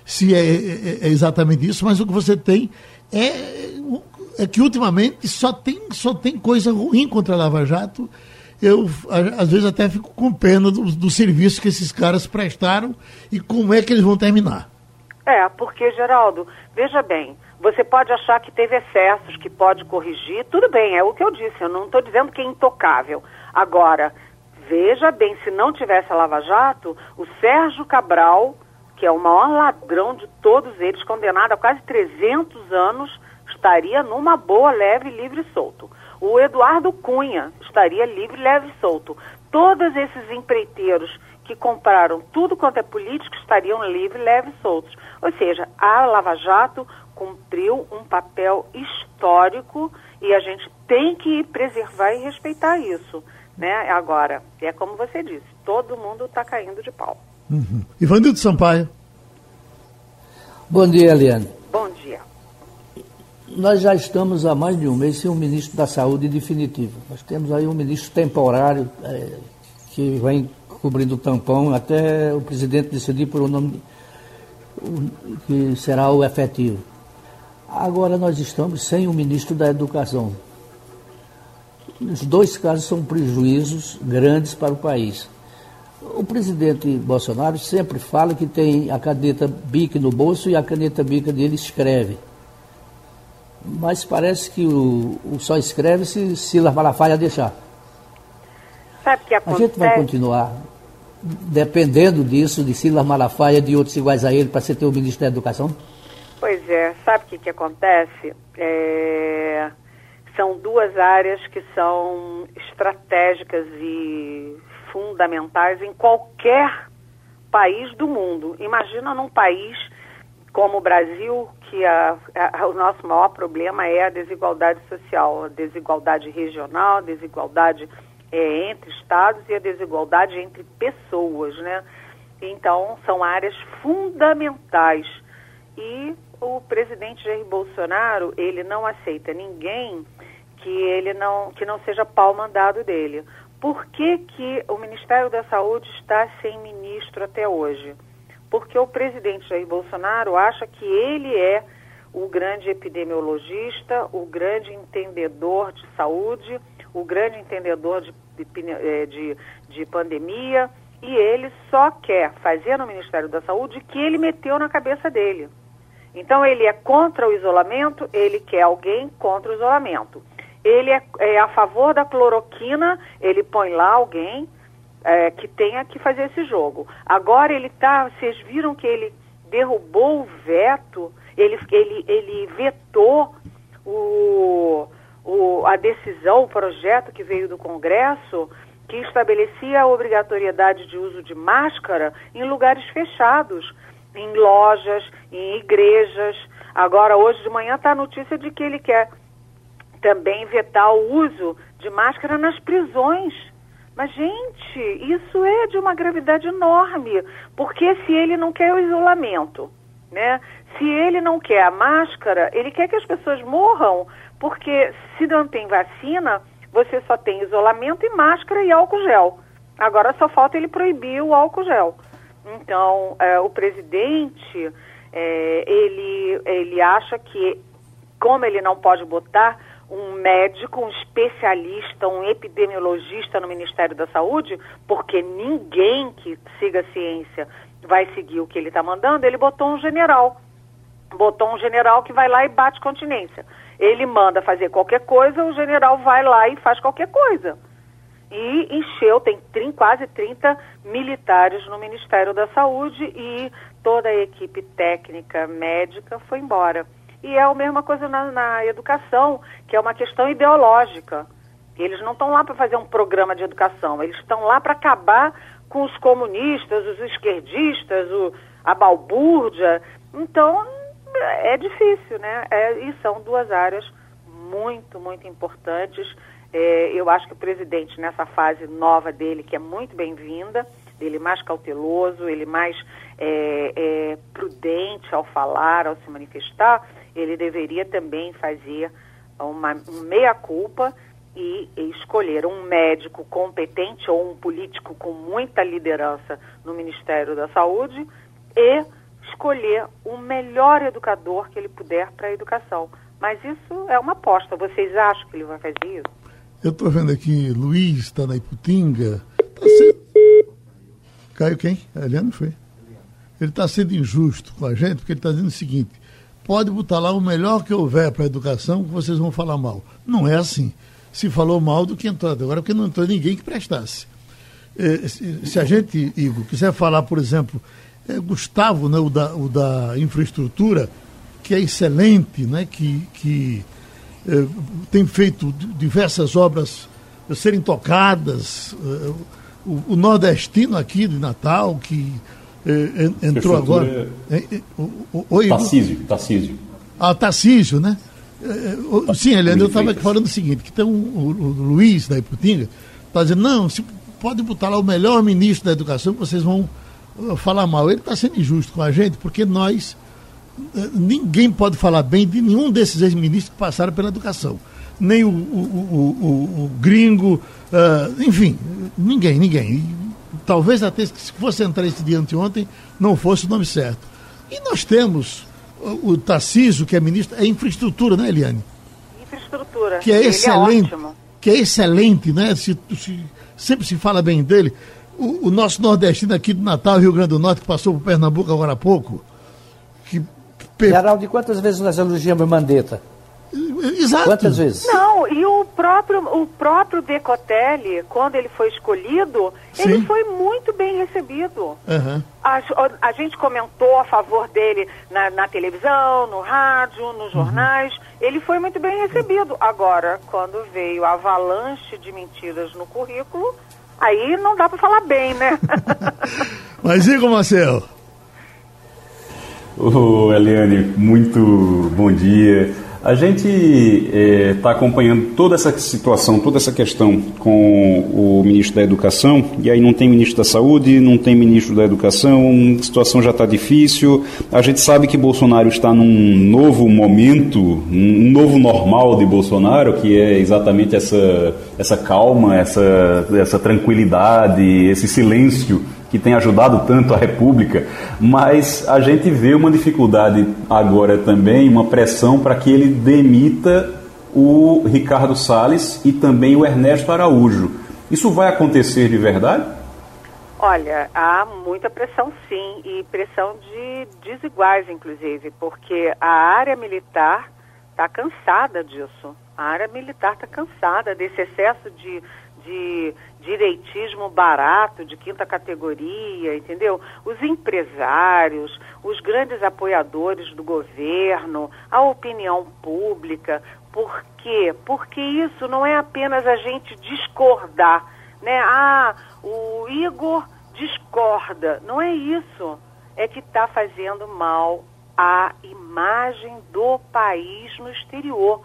se é, é, é exatamente isso, mas o que você tem é, é, que ultimamente só tem, só tem coisa ruim contra a Lava Jato. Eu, às vezes, até fico com pena do, do serviço que esses caras prestaram e como é que eles vão terminar. É, porque, Geraldo, veja bem, você pode achar que teve excessos, que pode corrigir, tudo bem, é o que eu disse, eu não estou dizendo que é intocável. Agora, veja bem, se não tivesse a Lava Jato, o Sérgio Cabral, que é o maior ladrão de todos eles, condenado a quase 300 anos, estaria numa boa, leve, livre e solto. O Eduardo Cunha estaria livre, leve e solto. Todos esses empreiteiros que compraram tudo quanto é político estariam livres, leves e soltos. Ou seja, a Lava Jato cumpriu um papel histórico e a gente tem que preservar e respeitar isso. Né? Agora, é como você disse, todo mundo está caindo de pau. Uhum. Ivanildo Sampaio. Bom dia, Eliane. Bom dia. Nós já estamos há mais de um mês sem um ministro da Saúde definitivo. Nós temos aí um ministro temporário é, que vem cobrindo o tampão até o presidente decidir por um nome que será o efetivo. Agora nós estamos sem o ministro da Educação. Os dois casos são prejuízos grandes para o país. O presidente Bolsonaro sempre fala que tem a caneta BIC no bolso e a caneta BIC dele escreve. mas parece que o, o só escreve se Silas Malafaia deixar. Sabe o que acontece? A gente vai continuar dependendo disso, de Silas Malafaia e de outros iguais a ele, para você ter o Ministério da Educação? Pois é, sabe o que, que acontece? É... São duas áreas que são estratégicas e fundamentais em qualquer país do mundo. Imagina num país como o Brasil, que a, a, o nosso maior problema é a desigualdade social, a desigualdade regional, a desigualdade é, entre estados e a desigualdade entre pessoas, né? Então, são áreas fundamentais. E o presidente Jair Bolsonaro, ele não aceita ninguém que ele não que não seja pau mandado dele. Por que, que o Ministério da Saúde está sem ministro até hoje? Porque o presidente Jair Bolsonaro acha que ele é o grande epidemiologista, o grande entendedor de saúde, o grande entendedor de, de, eh, de, de pandemia, e ele só quer fazer no Ministério da Saúde o que ele meteu na cabeça dele. Então ele é contra o isolamento, ele quer alguém contra o isolamento. Ele é, é a favor da cloroquina, ele põe lá alguém é, que tenha que fazer esse jogo. Agora ele está, vocês viram que ele derrubou o veto, ele, ele, ele vetou o, o, a decisão, o projeto que veio do Congresso, que estabelecia a obrigatoriedade de uso de máscara em lugares fechados, em lojas, em igrejas. Agora, hoje de manhã está a notícia de que ele quer também vetar o uso de máscara nas prisões. Mas, gente, isso é de uma gravidade enorme, porque se ele não quer o isolamento, né? Se ele não quer a máscara, ele quer que as pessoas morram, porque se não tem vacina, você só tem isolamento e máscara e álcool gel. Agora só falta ele proibir o álcool gel. Então, é, o presidente, é, ele, ele acha que, como ele não pode botar um médico, um especialista, um epidemiologista no Ministério da Saúde, porque ninguém que siga a ciência vai seguir o que ele está mandando, ele botou um general. Botou um general que vai lá e bate continência. Ele manda fazer qualquer coisa, o general vai lá e faz qualquer coisa. E encheu, tem quase 30 militares no Ministério da Saúde e toda a equipe técnica médica foi embora. E é a mesma coisa na, na educação, que é uma questão ideológica. Eles não estão lá para fazer um programa de educação, eles estão lá para acabar com os comunistas, os esquerdistas, o, a balbúrdia. Então, é difícil, né? É, e são duas áreas muito, muito importantes. É, eu acho que o presidente, nessa fase nova dele, que é muito bem-vinda, ele mais cauteloso, ele mais é, é, prudente ao falar, ao se manifestar, ele deveria também fazer uma, meia-culpa e, escolher um médico competente ou um político com muita liderança no Ministério da Saúde e escolher o melhor educador que ele puder para a educação. Mas isso é uma aposta. Vocês acham que ele vai fazer isso? Eu estou vendo aqui, Luiz está na Iputinga. Tá sendo... Caiu quem? A Eliane foi. Ele está sendo injusto com a gente, porque ele está dizendo o seguinte: pode botar lá o melhor que houver para a educação, que vocês vão falar mal. Não é assim. Se falou mal do que entrou agora, porque não entrou ninguém que prestasse. É, se a gente, Igor, quiser falar, por exemplo, é, Gustavo, né, o, da, o da infraestrutura, que é excelente, né, que, que é, tem feito diversas obras serem tocadas. O, o, nordestino aqui de Natal, que entrou agora. Oi, Tarcísio, Tarcísio. Ah, Tarcísio, né? Sim, Eliane, eu estava falando o seguinte, que tem um, o, o Luiz da Iputinga, está dizendo, não, se pode botar lá o melhor ministro da educação que vocês vão falar mal. Ele está sendo injusto com a gente, porque nós. Eh, ninguém pode falar bem de nenhum desses ex-ministros que passaram pela educação. Nem o, o, o, o gringo, uh, enfim, ninguém, ninguém. Talvez até se fosse entrar esse dia anteontem, não fosse o nome certo. E nós temos o, o Tarcísio, que é ministro, é infraestrutura, né, Eliane? Infraestrutura. Que é Ele é excelente. É que é excelente, né? Se, se, sempre se fala bem dele o, o, nosso nordestino aqui do Natal, Rio Grande do Norte, que passou por Pernambuco agora há pouco. Que per... Geraldo, de quantas vezes nós elogiamos Mandetta? Exato. Quantas vezes? Não, e o próprio, o próprio Decotelli, quando ele foi escolhido, Sim. ele foi muito bem recebido. Uhum. A, a, gente comentou a favor dele na, na televisão, no rádio, nos uhum. jornais. Uhum. Ele foi muito bem recebido. Agora, quando veio a avalanche de mentiras no currículo, aí não dá para falar bem, né? [LAUGHS] Mas Igor Marcelo. Ô, Eliane, muito bom dia. A gente está é, acompanhando toda essa situação, toda essa questão com o ministro da Educação, e aí não tem ministro da Saúde, não tem ministro da Educação, a situação já está difícil. A gente sabe que Bolsonaro está num novo momento, um novo normal de Bolsonaro, que é exatamente essa, essa calma, essa, essa tranquilidade, esse silêncio que tem ajudado tanto a República, mas a gente vê uma dificuldade agora também, uma pressão para que ele demita o Ricardo Salles e também o Ernesto Araújo. Isso vai acontecer de verdade? Olha, há muita pressão sim, e pressão de desiguais, inclusive, porque a área militar está cansada disso. A área militar está cansada desse excesso de, de direitismo barato de quinta categoria, entendeu? Os empresários, os grandes apoiadores do governo, a opinião pública. Por quê? Porque isso não é apenas a gente discordar, né? Ah, o Igor discorda. Não é isso. É que está fazendo mal à imagem do país no exterior.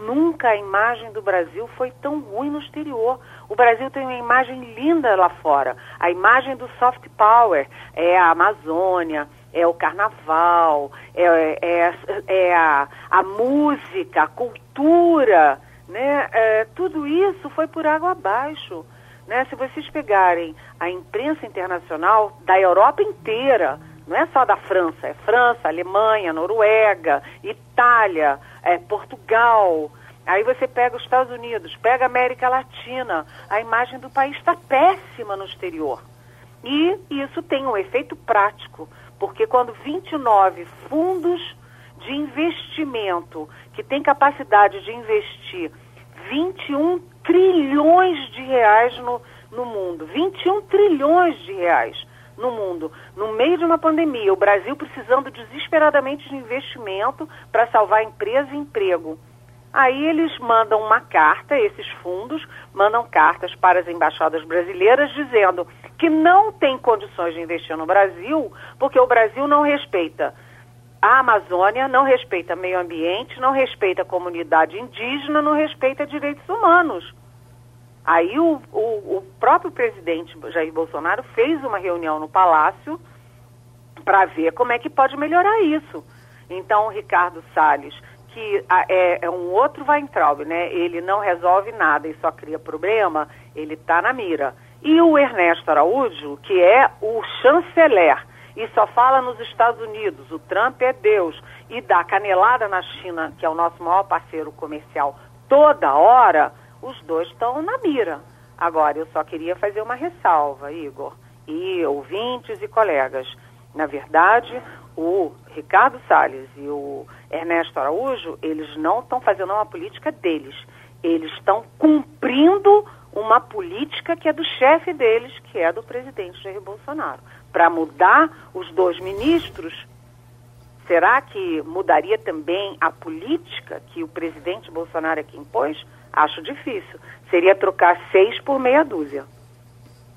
Nunca a imagem do Brasil foi tão ruim no exterior. O Brasil tem uma imagem linda lá fora. A imagem do soft power é a Amazônia, é o carnaval, é, é, é a, a, música, a cultura, né? É, tudo isso foi por água abaixo. Né? Se vocês pegarem a imprensa internacional da Europa inteira, não é só da França, é França, Alemanha, Noruega, Itália, é, Portugal, Aí você pega os Estados Unidos, pega a América Latina, a imagem do país está péssima no exterior. E isso tem um efeito prático, porque quando 29 fundos de investimento que têm capacidade de investir 21 trilhões de reais no, no mundo, 21 trilhões de reais no mundo, no meio de uma pandemia, o Brasil precisando desesperadamente de investimento para salvar empresa e emprego. Aí eles mandam uma carta, esses fundos mandam cartas para as embaixadas brasileiras dizendo que não tem condições de investir no Brasil porque o Brasil não respeita a Amazônia, não respeita meio ambiente, não respeita a comunidade indígena, não respeita direitos humanos. Aí o, o, o próprio presidente Jair Bolsonaro fez uma reunião no Palácio para ver como é que pode melhorar isso. Então, o Ricardo Salles que é, é, um outro Weintraub, né? Ele não resolve nada e só cria problema, ele está na mira. E o Ernesto Araújo, que é o chanceler e só fala nos Estados Unidos, o Trump é Deus, e dá canelada na China, que é o nosso maior parceiro comercial, toda hora, os dois estão na mira. Agora, eu só queria fazer uma ressalva, Igor, e ouvintes e colegas. Na verdade, o Ricardo Salles e o Ernesto Araújo, eles não estão fazendo uma política deles. Eles estão cumprindo uma política que é do chefe deles, que é do presidente Jair Bolsonaro. Para mudar os dois ministros, será que mudaria também a política que o presidente Bolsonaro aqui impôs? Acho difícil. Seria trocar seis por meia dúzia.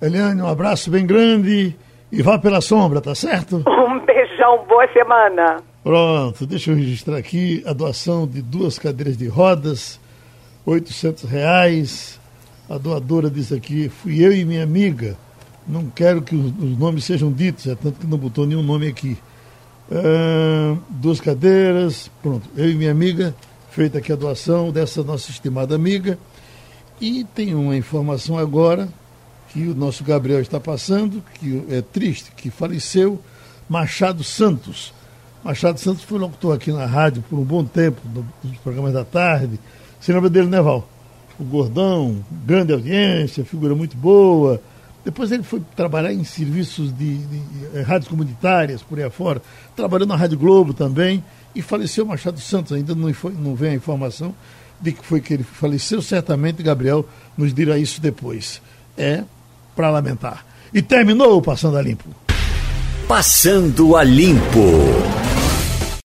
Eliane, um abraço bem grande e vá pela sombra, tá certo? [LAUGHS] Um beijão, boa semana. Pronto, deixa eu registrar aqui a doação de duas cadeiras de rodas, 800 reais. A doadora diz aqui, fui eu e minha amiga. Não quero que os, os nomes sejam ditos, é tanto que não botou nenhum nome aqui. Uh, duas cadeiras, pronto. Eu e minha amiga, feita aqui a doação dessa nossa estimada amiga. E tem uma informação agora que o nosso Gabriel está passando, que é triste, que faleceu Machado Santos Machado Santos foi locutor aqui na rádio por um bom tempo, nos programas da tarde. Você lembra dele, né, Val? O Gordão, grande audiência, figura muito boa, Depois ele foi trabalhar em serviços de, de, de rádios comunitárias, por aí afora. Trabalhou na Rádio Globo também. E faleceu Machado Santos. Ainda não, foi, não vem a informação de que foi que ele faleceu. Certamente Gabriel nos dirá isso depois. É para lamentar. E terminou o Passando a Limpo. Passando a Limpo.